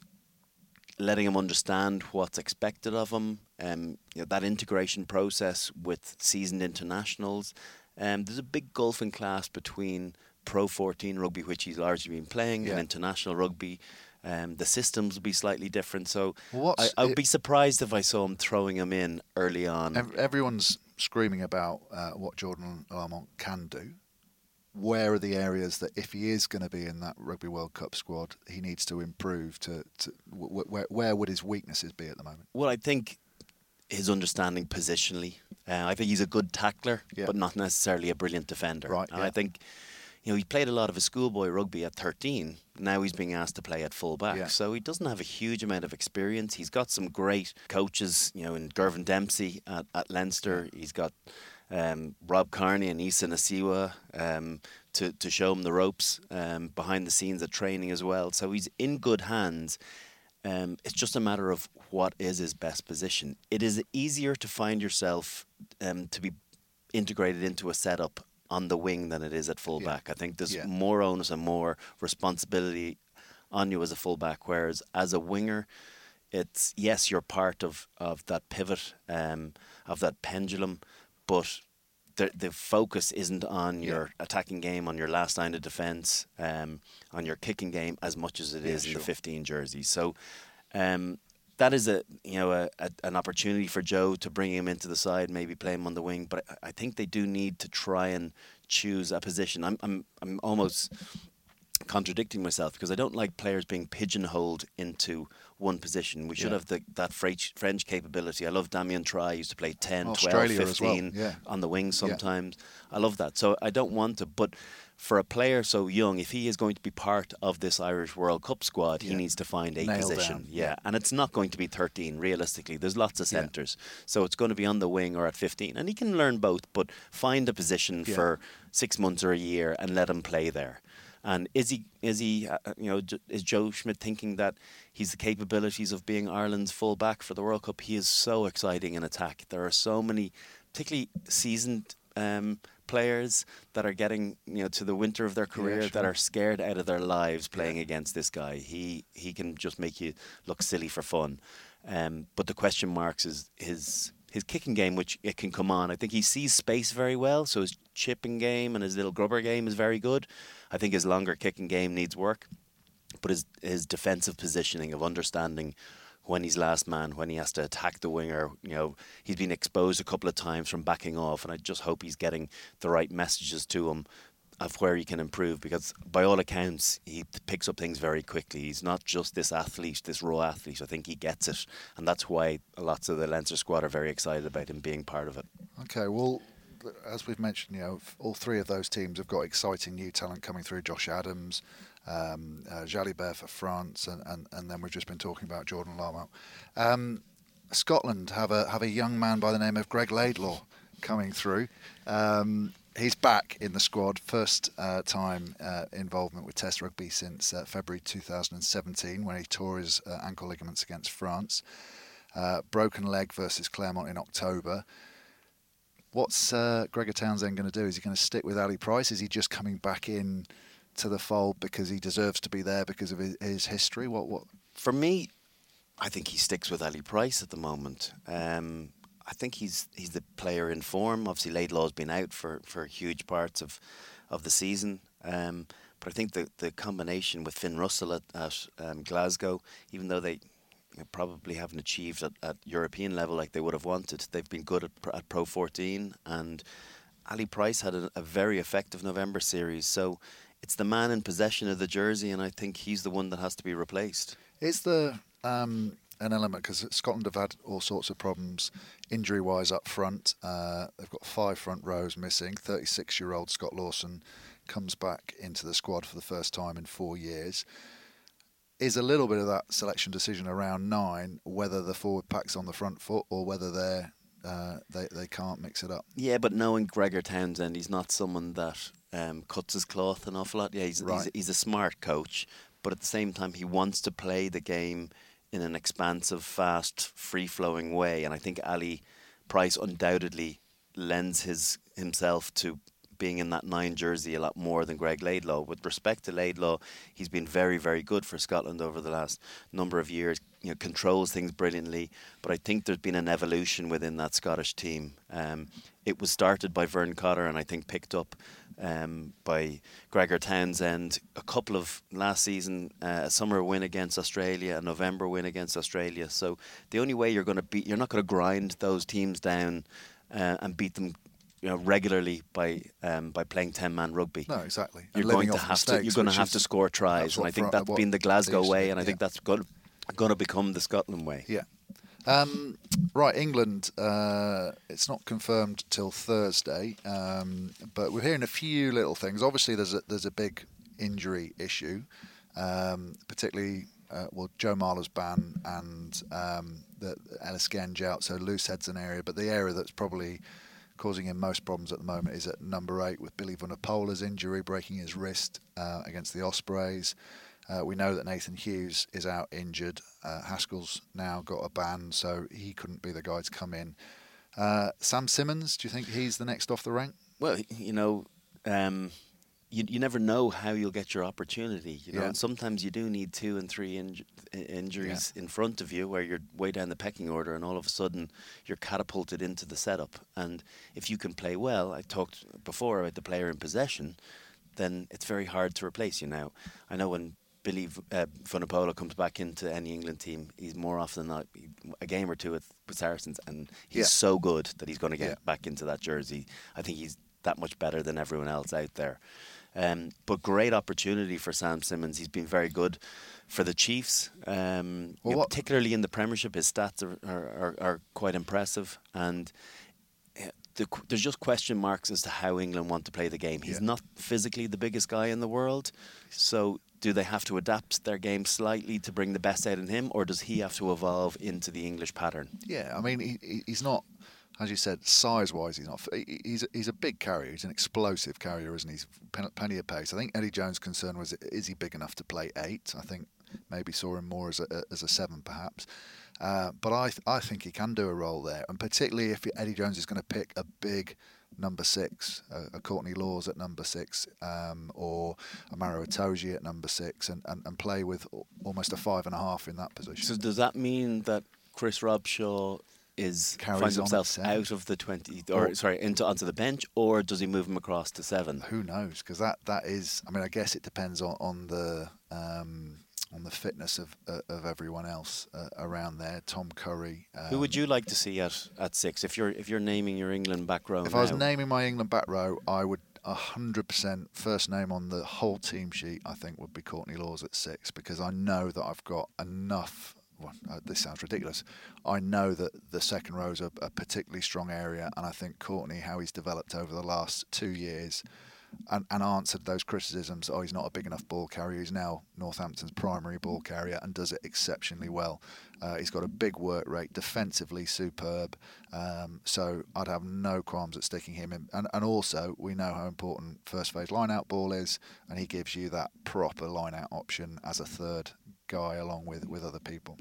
letting him understand what's expected of him, um, you know, that integration process with seasoned internationals. Um, there's a big gulf in class between Pro 14 rugby, which he's largely been playing, yeah. and international rugby. Um, the systems will be slightly different. So well, I, I, would be surprised if I saw him throwing him in early on. Everyone's screaming about uh, what Jordan Larmour can do. Where are the areas that, if he is going to be in that Rugby World Cup squad, he needs to improve? To, to where, where would his weaknesses be at the moment? Well, I think his understanding positionally. Uh, I think he's a good tackler, yeah. but not necessarily a brilliant defender. Right. And yeah. I think you know, he played a lot of his schoolboy rugby at 13. Now he's being asked to play at fullback. Yeah. So he doesn't have a huge amount of experience. He's got some great coaches, you know, in Girvan Dempsey at, at Leinster. He's got um, Rob Kearney and Isa Nacewa um, to, to show him the ropes um, behind the scenes at training as well. So he's in good hands. Um, it's just a matter of what is his best position. It is easier to find yourself um, to be integrated into a setup on the wing than it is at fullback. Yeah. I think there's yeah. more onus and more responsibility on you as a fullback. Whereas as a winger, it's yes, you're part of, of that pivot, um, of that pendulum, but the the focus isn't on yeah. your attacking game, on your last line of defence, um, on your kicking game as much as it is sure. in the 15 jersey. So. Um, that is a you know a, a, an opportunity for Joe to bring him into the side, maybe play him on the wing. But I, I think they do need to try and choose a position. I'm I'm I'm almost contradicting myself because I don't like players being pigeonholed into one position. We should yeah. have the, that French, French capability. I love Damien Traille. Used to play 10, Australia 12, 15 well. yeah. on the wing sometimes. Yeah. I love that. So I don't want to. But for a player so young, if he is going to be part of this Irish World Cup squad, he needs to find a Nail position. Down. Yeah. And it's not going to be 13, realistically. There's lots of centres. So it's going to be on the wing or at 15. And he can learn both, but find a position for six months or a year and let him play there. And is he is he uh, you know is Joe Schmidt thinking that he's the capabilities of being Ireland's full back for the World Cup? He is so exciting in attack. There are so many, particularly seasoned um, players that are getting you know to the winter of their career yeah, sure. that are scared out of their lives playing yeah. against this guy. He he can just make you look silly for fun. Um, but the question marks is his his kicking game, which it can come on. I think he sees space very well, so his chipping game and his little grubber game is very good. I think his longer kicking game needs work, but his his defensive positioning of understanding when he's last man, when he has to attack the winger, you know, he's been exposed a couple of times from backing off, and I just hope he's getting the right messages to him of where he can improve because by all accounts he picks up things very quickly. He's not just this athlete this raw athlete. I think he gets it and that's why lots of the Leinster squad are very excited about him being part of it. Okay well as we've mentioned, you know, all three of those teams have got exciting new talent coming through. Josh Adams, um, uh, Jalibert for France, and, and, and then we've just been talking about Jordan Larmour. Um, Scotland have a have a young man by the name of Greg Laidlaw coming through. Um, he's back in the squad. First uh, time uh, involvement with Test rugby since uh, February 2017 when he tore his uh, ankle ligaments against France. Uh, broken leg versus Clermont in October. What's uh, Gregor Townsend going to do? Is he going to stick with Ali Price? Is he just coming back in to the fold because he deserves to be there because of his, his history? What? What? For me, I think he sticks with Ali Price at the moment. Um, I think he's he's the player in form. Obviously, Laidlaw's been out for, for huge parts of of the season. Um, but I think the the combination with Finn Russell at, at um, Glasgow, even though they probably haven't achieved at, at European level like they would have wanted, they've been good at, at Pro 14. And Ali Price had a, a very effective November series. So it's the man in possession of the jersey, and I think he's the one that has to be replaced. Is the um, an element because Scotland have had all sorts of problems injury wise up front. Uh, they've got five front rows missing. 36 year old Scott Lawson comes back into the squad for the first time in four years. Is a little bit of that selection decision around nine whether the forward pack's on the front foot or whether they're uh, they they can't mix it up. Yeah, but knowing Gregor Townsend, he's not someone that um, cuts his cloth an awful lot. Yeah, he's, right. he's, he's a smart coach, but at the same time, he wants to play the game in an expansive, fast, free flowing way. And I think Ali Price undoubtedly lends his himself to being in that nine jersey a lot more than Greg Laidlaw. With respect to Laidlaw, he's been very, very good for Scotland over the last number of years. You know, controls things brilliantly. But I think there's been an evolution within that Scottish team. Um, it was started by Vern Cotter, and I think picked up um, by Gregor Townsend. A couple of last season, uh, a summer win against Australia, a November win against Australia. So the only way you're going to beat, you're not going to grind those teams down uh, and beat them. You know, regularly by um, by playing ten man rugby. No, exactly. You're going to have to you're going to have to score tries, and I think that's been the Glasgow way, and I think that's going to become the Scotland way. Yeah, um, right, England. Uh, it's not confirmed till Thursday, um, but we're hearing a few little things. Obviously, there's a, there's a big injury issue, um, particularly uh, well Joe Marler's ban and um, the Ellis Genge out, so loose heads an area. But the area that's probably causing him most problems at the moment is at number eight with Billy Vunipola's injury, breaking his wrist uh, against the Ospreys. Uh, we know that Nathan Hughes is out injured. Uh, Haskell's now got a ban, so he couldn't be the guy to come in. Uh, Sam Simmonds, do you think he's the next off the rank? Well, you know, um, you, you never know how you'll get your opportunity. You know, Yeah. and sometimes you do need two and three inj- i- injuries in front of you, where you're way down the pecking order, and all of a sudden you're catapulted into the setup. And if you can play well, I talked before about the player in possession, then it's very hard to replace you. Now, I know when Billy V- uh, Vunipola comes back into any England team, he's more often than not a game or two with, with Saracens, and he's Yeah. so good that he's going to get Yeah. back into that jersey. I think he's that much better than everyone else out there. Um, but great opportunity for Sam Simmonds. He's been very good for the Chiefs, um, Well, you know, particularly in the Premiership. His stats are, are, are, are quite impressive, and the, there's just question marks as to how England want to play the game. He's Yeah. not physically the biggest guy in the world, so do they have to adapt their game slightly to bring the best out in him, or does he have to evolve into the English pattern? Yeah, I mean, he, he- he's not, as you said, size-wise, he's not. He's he's a big carrier. He's an explosive carrier, isn't he? He's plenty of pace. I think Eddie Jones' concern was, is he big enough to play eight? I think maybe saw him more as a as a seven, perhaps. Uh, but I th- I think he can do a role there, and particularly if Eddie Jones is going to pick a big number six, uh, a Courtney Lawes at number six, um, or a Maro Itoje at number six, and, and, and play with almost a five and a half in that position. So does that mean that Chris Robshaw is Carries finds himself out of the twenty, or Or- sorry, into onto the bench, or does he move him across to seven? who knows? Because that, that is, I mean, I guess it depends on, on the um, on the fitness of uh, of everyone else uh, around there. Tom Curry. Um, Who would you like to see at, at six if you're if you're naming your England back row? If I was naming my England back row, I would hundred percent first name on the whole team sheet. I think would be Courtney Lawes at six because I know that I've got enough. Well, uh, this sounds ridiculous. I know that the second row is a, a particularly strong area, and I think Courtney, how he's developed over the last two years, and, answered those criticisms. Oh, he's not a big enough ball carrier. He's now Northampton's primary ball carrier and does it exceptionally well. Uh, he's got a big work rate, defensively superb. Um, so I'd have no qualms at sticking him in. And, and also, we know how important first phase line out ball is, and he gives you that proper line out option as a third guy along with, with other people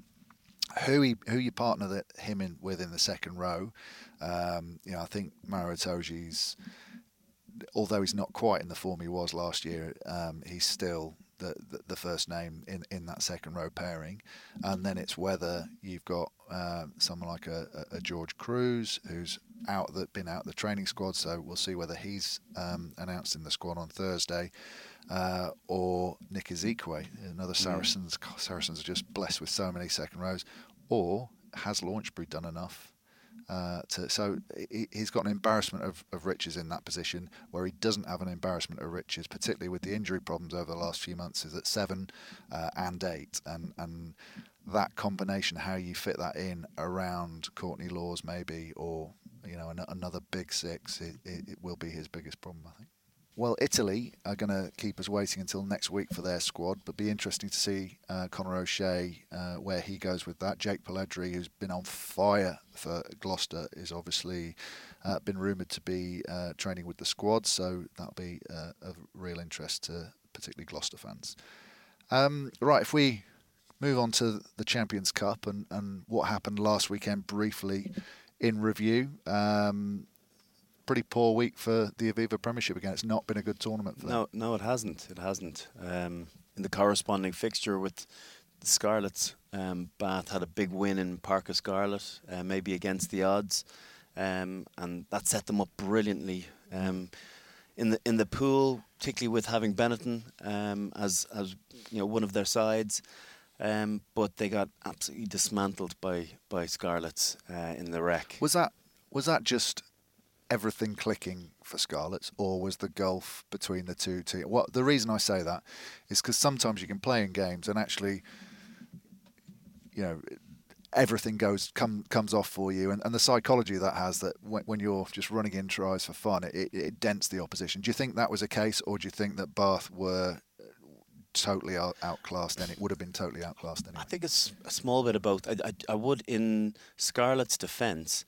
who he who you partner him in with in the second row. Um, you know, I think Maro Itoje's although he's not quite in the form he was last year, um, he's still the, the, the first name in, in that second row pairing, and then it's whether you've got um, someone like a, a, George Kruis who's out that been out the training squad, so we'll see whether he's um, announced in the squad on Thursday, uh, or Nick Isiekwe, another. Saracens. Mm. Saracens are just blessed with so many second rows, or has Launchbury done enough uh, to, so he, has got an embarrassment of, of riches in that position where he doesn't have an embarrassment of riches, particularly with the injury problems over the last few months, is at seven uh, and eight. And, and that combination, how you fit that in around Courtney Lawes maybe, or you know an, another big six, it, it, it will be his biggest problem, I think. Well, Italy are going to keep us waiting until next week for their squad, but be interesting to see uh, Conor O'Shea uh, where he goes with that. Jake Polledri, who's been on fire for Gloucester, is obviously uh, been rumoured to be uh, training with the squad, so that'll be uh, of real interest to particularly Gloucester fans. Um, right, if we move on to the Champions Cup and, and what happened last weekend briefly in review. Um, pretty poor week for the Aviva Premiership again. It's not been a good tournament for them. No, no, it hasn't. It hasn't. Um, in the corresponding fixture with the Scarlets, um, Bath had a big win in Parc y Scarlet, uh, maybe against the odds, um, and that set them up brilliantly. Um, in the in the pool, particularly with having Benetton um, as as you know one of their sides. Um, but they got absolutely dismantled by by Scarlets uh, in the Rec. Was that was that just everything clicking for Scarlets, or was the gulf between the two teams? What the reason I say that is because sometimes you can play in games and actually, you know, everything goes come comes off for you, and, and the psychology that has that when, when you're just running in tries for fun, it, it dents the opposition. Do you think that was a case, or do you think that Bath were uh, totally outclassed then it would have been totally outclassed anyway. I think it's a small bit of both. I, I, I would, in Scarlet's defence,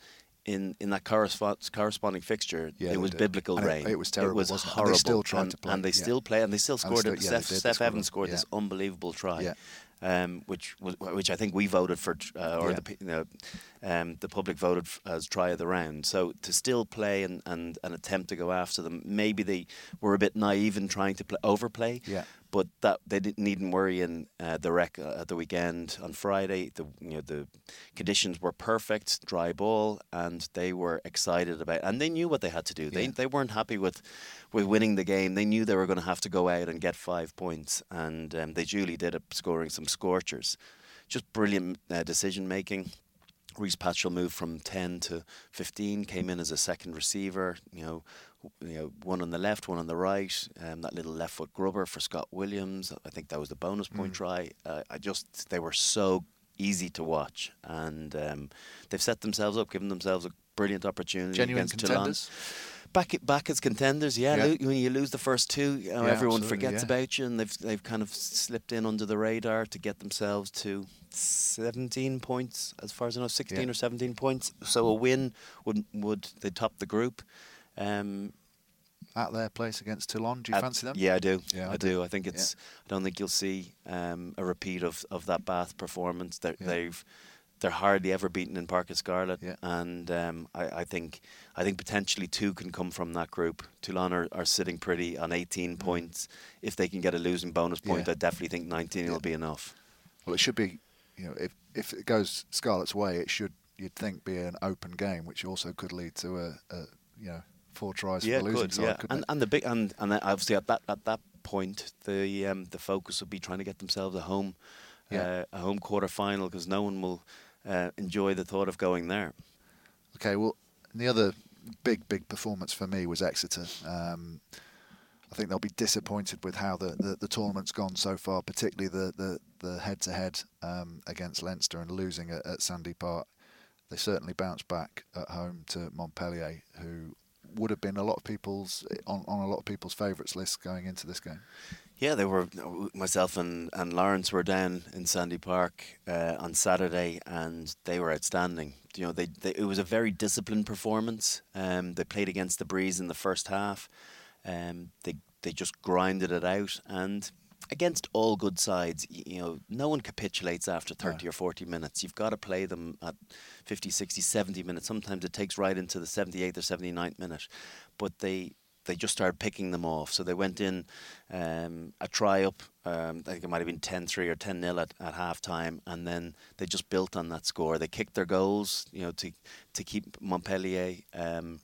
in, in that corresponding fixture, yeah, it was did. biblical and rain. It, it, was terrible. It was horrible. And they still tried and, to play. And they yeah. still play, and they still scored. Still, it. yeah, Steff, Steff Evans scored this unbelievable try. Um, which which I think we voted for, uh, or the you know, um, the public voted as try of the round. So to still play and, and, and attempt to go after them, maybe they were a bit naive in trying to play, overplay. Yeah but that they didn't needn't worry in uh, the Rec uh, at the weekend on Friday. The you know the conditions were perfect, dry ball, and they were excited about. And they knew what they had to do. They yeah. they weren't happy with with winning the game. They knew they were going to have to go out and get five points, and um, they duly did it, scoring some scorchers. Just brilliant uh, decision making. Rhys Patchell moved from 10 to 15, came in as a second receiver. You know, you know, one on the left, one on the right. Um, that little left foot grubber for Scott Williams. I think that was the bonus point mm. try. Uh, I just they were so easy to watch, and um, they've set themselves up, given themselves a brilliant opportunity Genuine against contenders. Back back as contenders, yeah. yeah. when you lose the first two, you know, yeah, everyone forgets yeah. about you, and they've they've kind of slipped in under the radar to get themselves to 17 points, as far as I know, 16 or 17 points. So a win would would they top the group. Um, at their place against Toulon, do you at, fancy them? Yeah, I do. Yeah, I, I do. do. I think it's. I don't think you'll see um, a repeat of, of that Bath performance. Yeah. They've they're hardly ever beaten in Parc y Scarlet, yeah. and um, I, I, think I think potentially two can come from that group. Toulon are, are sitting pretty on 18 mm. points. If they can get a losing bonus point, yeah. I definitely think 19 yeah. will be enough. Well, it should be. You know, if if it goes Scarlet's way, it should you'd think be an open game, which also could lead to a, a you know four tries yeah, for the losing could, side. Yeah, and, and the big and and obviously at that at that point the um, the focus would be trying to get themselves a home yeah. uh, a home quarter final because no one will uh, enjoy the thought of going there. Okay, well the other big big performance for me was Exeter. Um, I think they'll be disappointed with how the, the, the, tournament's gone so far, particularly the the, the head-to-head um, against Leinster and losing at, at Sandy Park. They certainly bounced back at home to Montpellier, who would have been a lot of people's on, on a lot of people's favourites list going into this game. Yeah, they were. Myself and, and Lawrence were down in Sandy Park uh, on Saturday, and they were outstanding. You know, they, they it was a very disciplined performance. Um, they played against the breeze in the first half. Um, they they just grinded it out, and against all good sides, you know, no one capitulates after 30 or 40 minutes. You've got to play them at 50, 60, 70 minutes. Sometimes it takes right into the 78th or 79th minute. But they they just started picking them off. So they went in um, a try up, um, I think it might have been 10 3 or 10 0 at, at half time, and then they just built on that score. They kicked their goals, you know, to, to keep Montpellier um,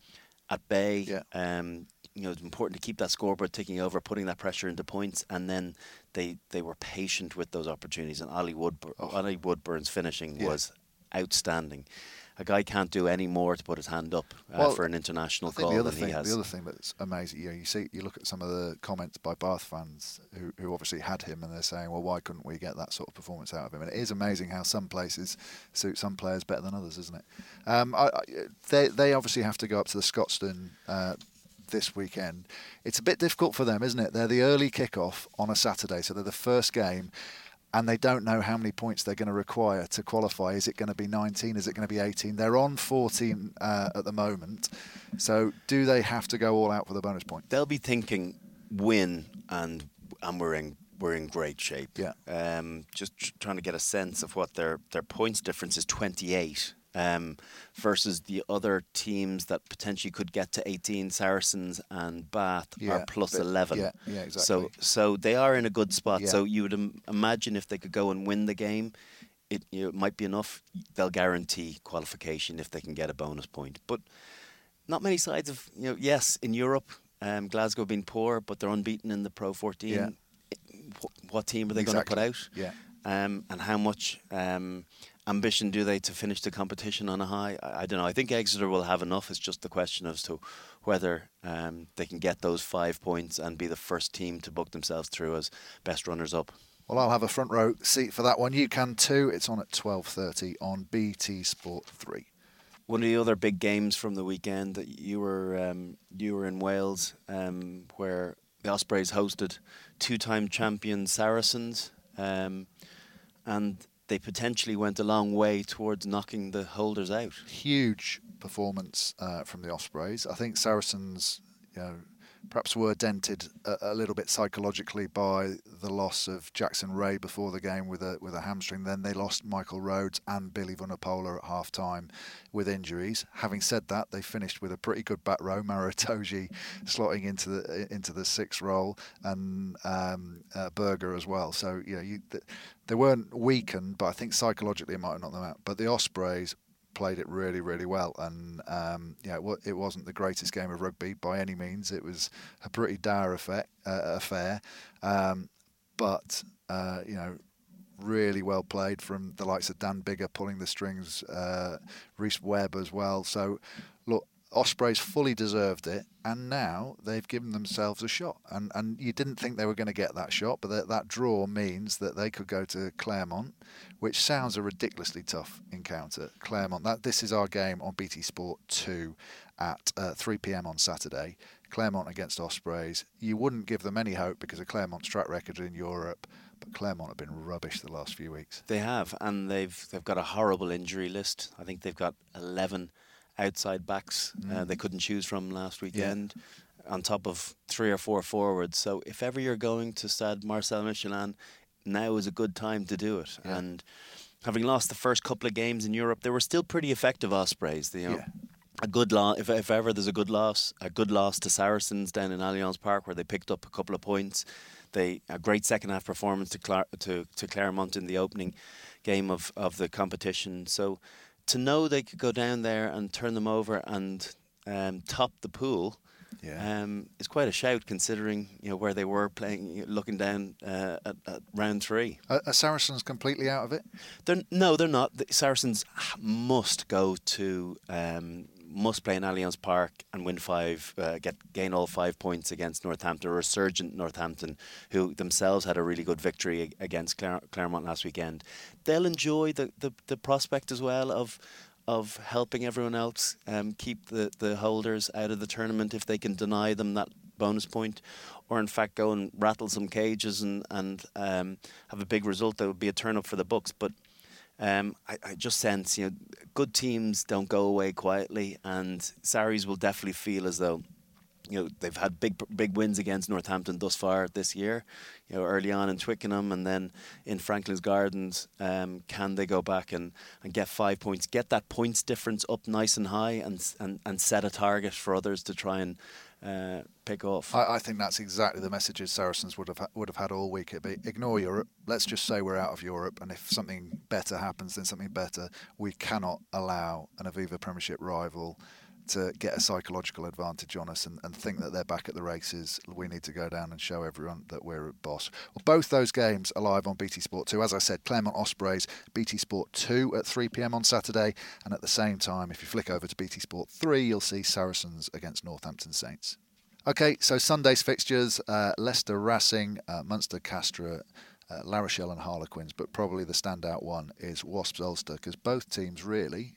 at bay. Yeah. Um, you know, it's important to keep that scoreboard ticking over, putting that pressure into points, and then they they were patient with those opportunities. And Olly Woodburn, oh. Olly Woodburn's finishing yeah. was outstanding. A guy can't do any more to put his hand up uh, well, for an international goal the other than thing, he has. The other thing that's amazing, you know, you see, you look at some of the comments by Bath fans who, who obviously had him, and they're saying, well, why couldn't we get that sort of performance out of him? And it is amazing how some places suit some players better than others, isn't it? Um, I, I, they they obviously have to go up to the Scotstoun uh, this weekend. It's a bit difficult for them, isn't it? They're the early kickoff on a Saturday, so they're the first game, and they don't know how many points they're going to require to qualify. Is it going to be 19? Is it going to be 18? They're on 14 uh, at the moment, so do they have to go all out for the bonus point? They'll be thinking win, and and we're in we're in great shape. Yeah. Um, just tr- trying to get a sense of what their their points difference is 28 um, versus the other teams that potentially could get to 18. Saracens and Bath yeah, are plus but, 11. Yeah, yeah, exactly. So, so they are in a good spot. Yeah. So you would Im- imagine if they could go and win the game, it, you know, it might be enough. They'll guarantee qualification if they can get a bonus point. But not many sides of you know. Yes, in Europe, um, Glasgow have been poor, but they're unbeaten in the Pro 14. Yeah. What team are they exactly. going to put out? Yeah. Um, and how much um, ambition do they to finish the competition on a high? I, I, don't know. I think Exeter will have enough. It's just the question as to whether um, they can get those five points and be the first team to book themselves through as best runners up. Well, I'll have a front row seat for that one. You can too. It's on at 12:30 on BT Sport 3. One of the other big games from the weekend that you were um, you were in Wales, um, where the Ospreys hosted two-time champion Saracens, um, and they potentially went a long way towards knocking the holders out. Huge performance uh, from the Ospreys. I think Saracens, you know, perhaps were dented a, a, little bit psychologically by the loss of Jackson Wray before the game with a with a hamstring. Then they lost Michael Rhodes and Billy Vunipola at half time with injuries. Having said that, they finished with a pretty good back row. Maro Itoje slotting into the into the sixth role and um, uh, Burger as well. So you know you, they weren't weakened, but I think psychologically it might have knocked them out. But the Ospreys played it really, really well. And um, yeah, it, it, wasn't the greatest game of rugby by any means. It was a pretty dire effect, uh, affair, um, but uh, you know, really well played from the likes of Dan Biggar pulling the strings, uh, Rhys Webb as well. So look, Ospreys fully deserved it, and now they've given themselves a shot. And and you didn't think they were going to get that shot, but that, that draw means that they could go to Clermont, which sounds a ridiculously tough encounter. Clermont, that this is our game on BT Sport two at uh, 3 p.m. on Saturday. Clermont against Ospreys. You wouldn't give them any hope because of Clermont's track record in Europe. But Clermont have been rubbish the last few weeks. They have, and they've they've got a horrible injury list. I think they've got 11 outside backs mm. uh, they couldn't choose from last weekend. Yeah. On top of three or four forwards, so if ever you're going to Stade Marcel Michelin, now is a good time to do it. Yeah. And having lost the first couple of games in Europe, they were still pretty effective Ospreys. You know, yeah. a good loss. If, if ever there's a good loss, a good loss to Saracens down in Allianz Park, where they picked up a couple of points. They a great second half performance to Clar- to to Clermont in the opening game of, of the competition. So to know they could go down there and turn them over and um, top the pool yeah. um, is quite a shout considering you know where they were playing, looking down uh, at, at, round three. Are, are, Saracens completely out of it? They're, no, they're not. The Saracens must go to um, must play in Allianz Park and win five, uh, get gain all five points against Northampton, a resurgent Northampton, who themselves had a really good victory against Clare- Clermont last weekend. They'll enjoy the, the, the prospect as well of of helping everyone else um, keep the, the holders out of the tournament if they can deny them that bonus point, or in fact go and rattle some cages and and um, have a big result that would be a turn up for the books. But um, I, I, just sense you know good teams don't go away quietly, and Sarries will definitely feel as though you know they've had big big wins against Northampton thus far this year. You know early on in Twickenham and then in Franklin's Gardens. Um, can they go back and, and get five points, get that points difference up nice and high, and and, and set a target for others to try and uh, pick off. I, I, think that's exactly the messages Saracens would have ha- would have had all week. It'd be ignore Europe. Let's just say we're out of Europe, and if something better happens, then something better. We cannot allow an Aviva Premiership rival to get a psychological advantage on us and, and think that they're back at the races. We need to go down and show everyone that we're a boss. Well, both those games are live on BT Sport 2. As I said, Clermont Ospreys, BT Sport 2 at 3 pm on Saturday. And at the same time, if you flick over to BT Sport 3, you'll see Saracens against Northampton Saints. Okay, so Sunday's fixtures uh, Leicester Racing, uh, Munster Castres. Uh, La Rochelle and Harlequins, but probably the standout one is Wasps Ulster because both teams really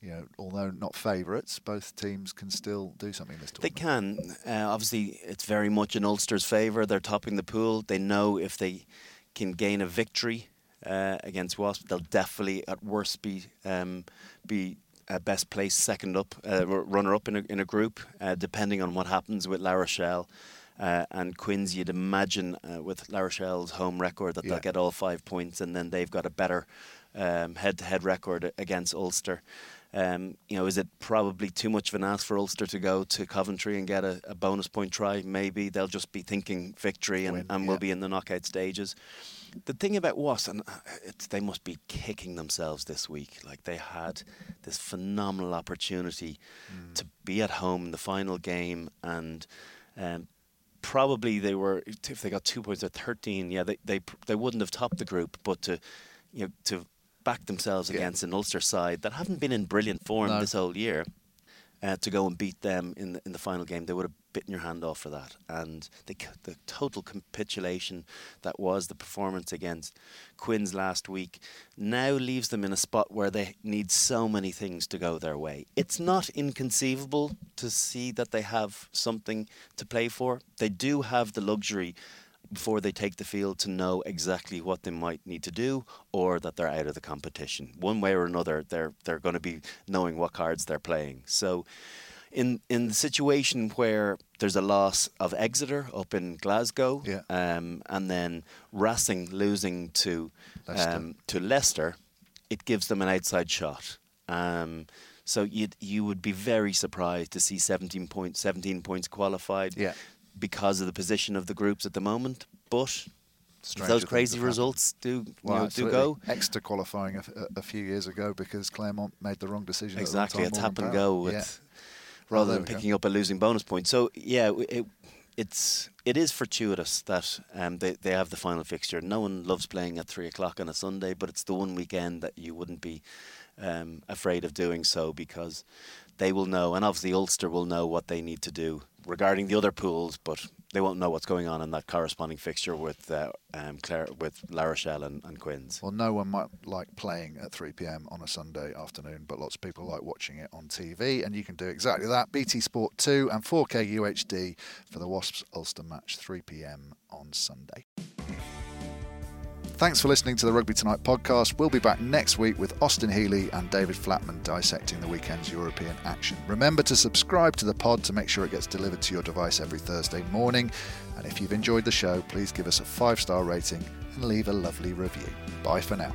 you know, although not favourites, both teams can still do something this tournament. They can. Uh, obviously, it's very much in Ulster's favour. They're topping the pool. They know if they can gain a victory uh, against Wasp, they'll definitely, at worst, be um, be uh, best placed second up, uh, runner up in a, in a group, uh, depending on what happens with La Rochelle. Uh, and Quins, you'd imagine with La Rochelle's home record that yeah. they'll get all five points, and then they've got a better um, head-to-head record against Ulster. Um, you know, is it probably too much of an ask for Ulster to go to Coventry and get a, a bonus point try? Maybe they'll just be thinking victory and, Win, and yeah. we'll be in the knockout stages. The thing about was, and uh, they must be kicking themselves this week. Like they had this phenomenal opportunity mm. to be at home in the final game, and um, probably they were if they got two points at thirteen. Yeah, they they they wouldn't have topped the group, but to you know to backed themselves yeah. against an Ulster side that haven't been in brilliant form no. this whole year. Uh, to go and beat them in the, in the final game, they would have bitten your hand off for that. And the, the total capitulation that was the performance against Quins last week now leaves them in a spot where they need so many things to go their way. It's not inconceivable to see that they have something to play for. They do have the luxury before they take the field to know exactly what they might need to do or that they're out of the competition. One way or another, they're they're going to be knowing what cards they're playing. So. In, in the situation where there's a loss of Exeter up in Glasgow, yeah. um, and then Racing losing to Leicester. Um, to Leicester, it gives them an outside shot. Um, so you you would be very surprised to see 17 points 17 points qualified. Yeah because of the position of the groups at the moment. But those crazy results do well, know, do go. Exeter qualifying a, a, few years ago because Clermont made the wrong decision. Exactly, it's tap and go with yeah. rather than picking go. up a losing bonus point. So yeah, it, it's it is fortuitous that um, they they have the final fixture. No one loves playing at three o'clock on a Sunday, but it's the one weekend that you wouldn't be um, afraid of doing so because they will know, and obviously Ulster will know what they need to do regarding the other pools, but they won't know what's going on in that corresponding fixture with uh, um, Claire, with La Rochelle and, and Quins. Well, no one might like playing at 3 p.m. on a Sunday afternoon, but lots of people like watching it on TV, and you can do exactly that. BT Sport 2 and 4K UHD for the Wasps Ulster match, 3 p.m. on Sunday. Thanks for listening to the Rugby Tonight podcast. We'll be back next week with Austin Healey and David Flatman dissecting the weekend's European action. Remember to subscribe to the pod to make sure it gets delivered to your device every Thursday morning. And if you've enjoyed the show, please give us a five star rating and leave a lovely review. Bye for now.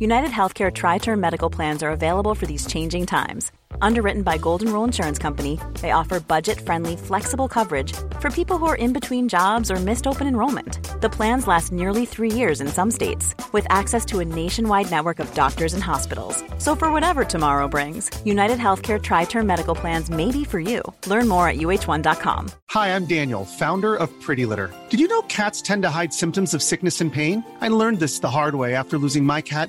United Healthcare Tri Term Medical Plans are available for these changing times. Underwritten by Golden Rule Insurance Company, they offer budget friendly, flexible coverage for people who are in between jobs or missed open enrollment. The plans last nearly three years in some states, with access to a nationwide network of doctors and hospitals. So, for whatever tomorrow brings, United Healthcare Tri Term Medical Plans may be for you. Learn more at uh1.com. Hi, I'm Daniel, founder of Pretty Litter. Did you know cats tend to hide symptoms of sickness and pain? I learned this the hard way after losing my cat,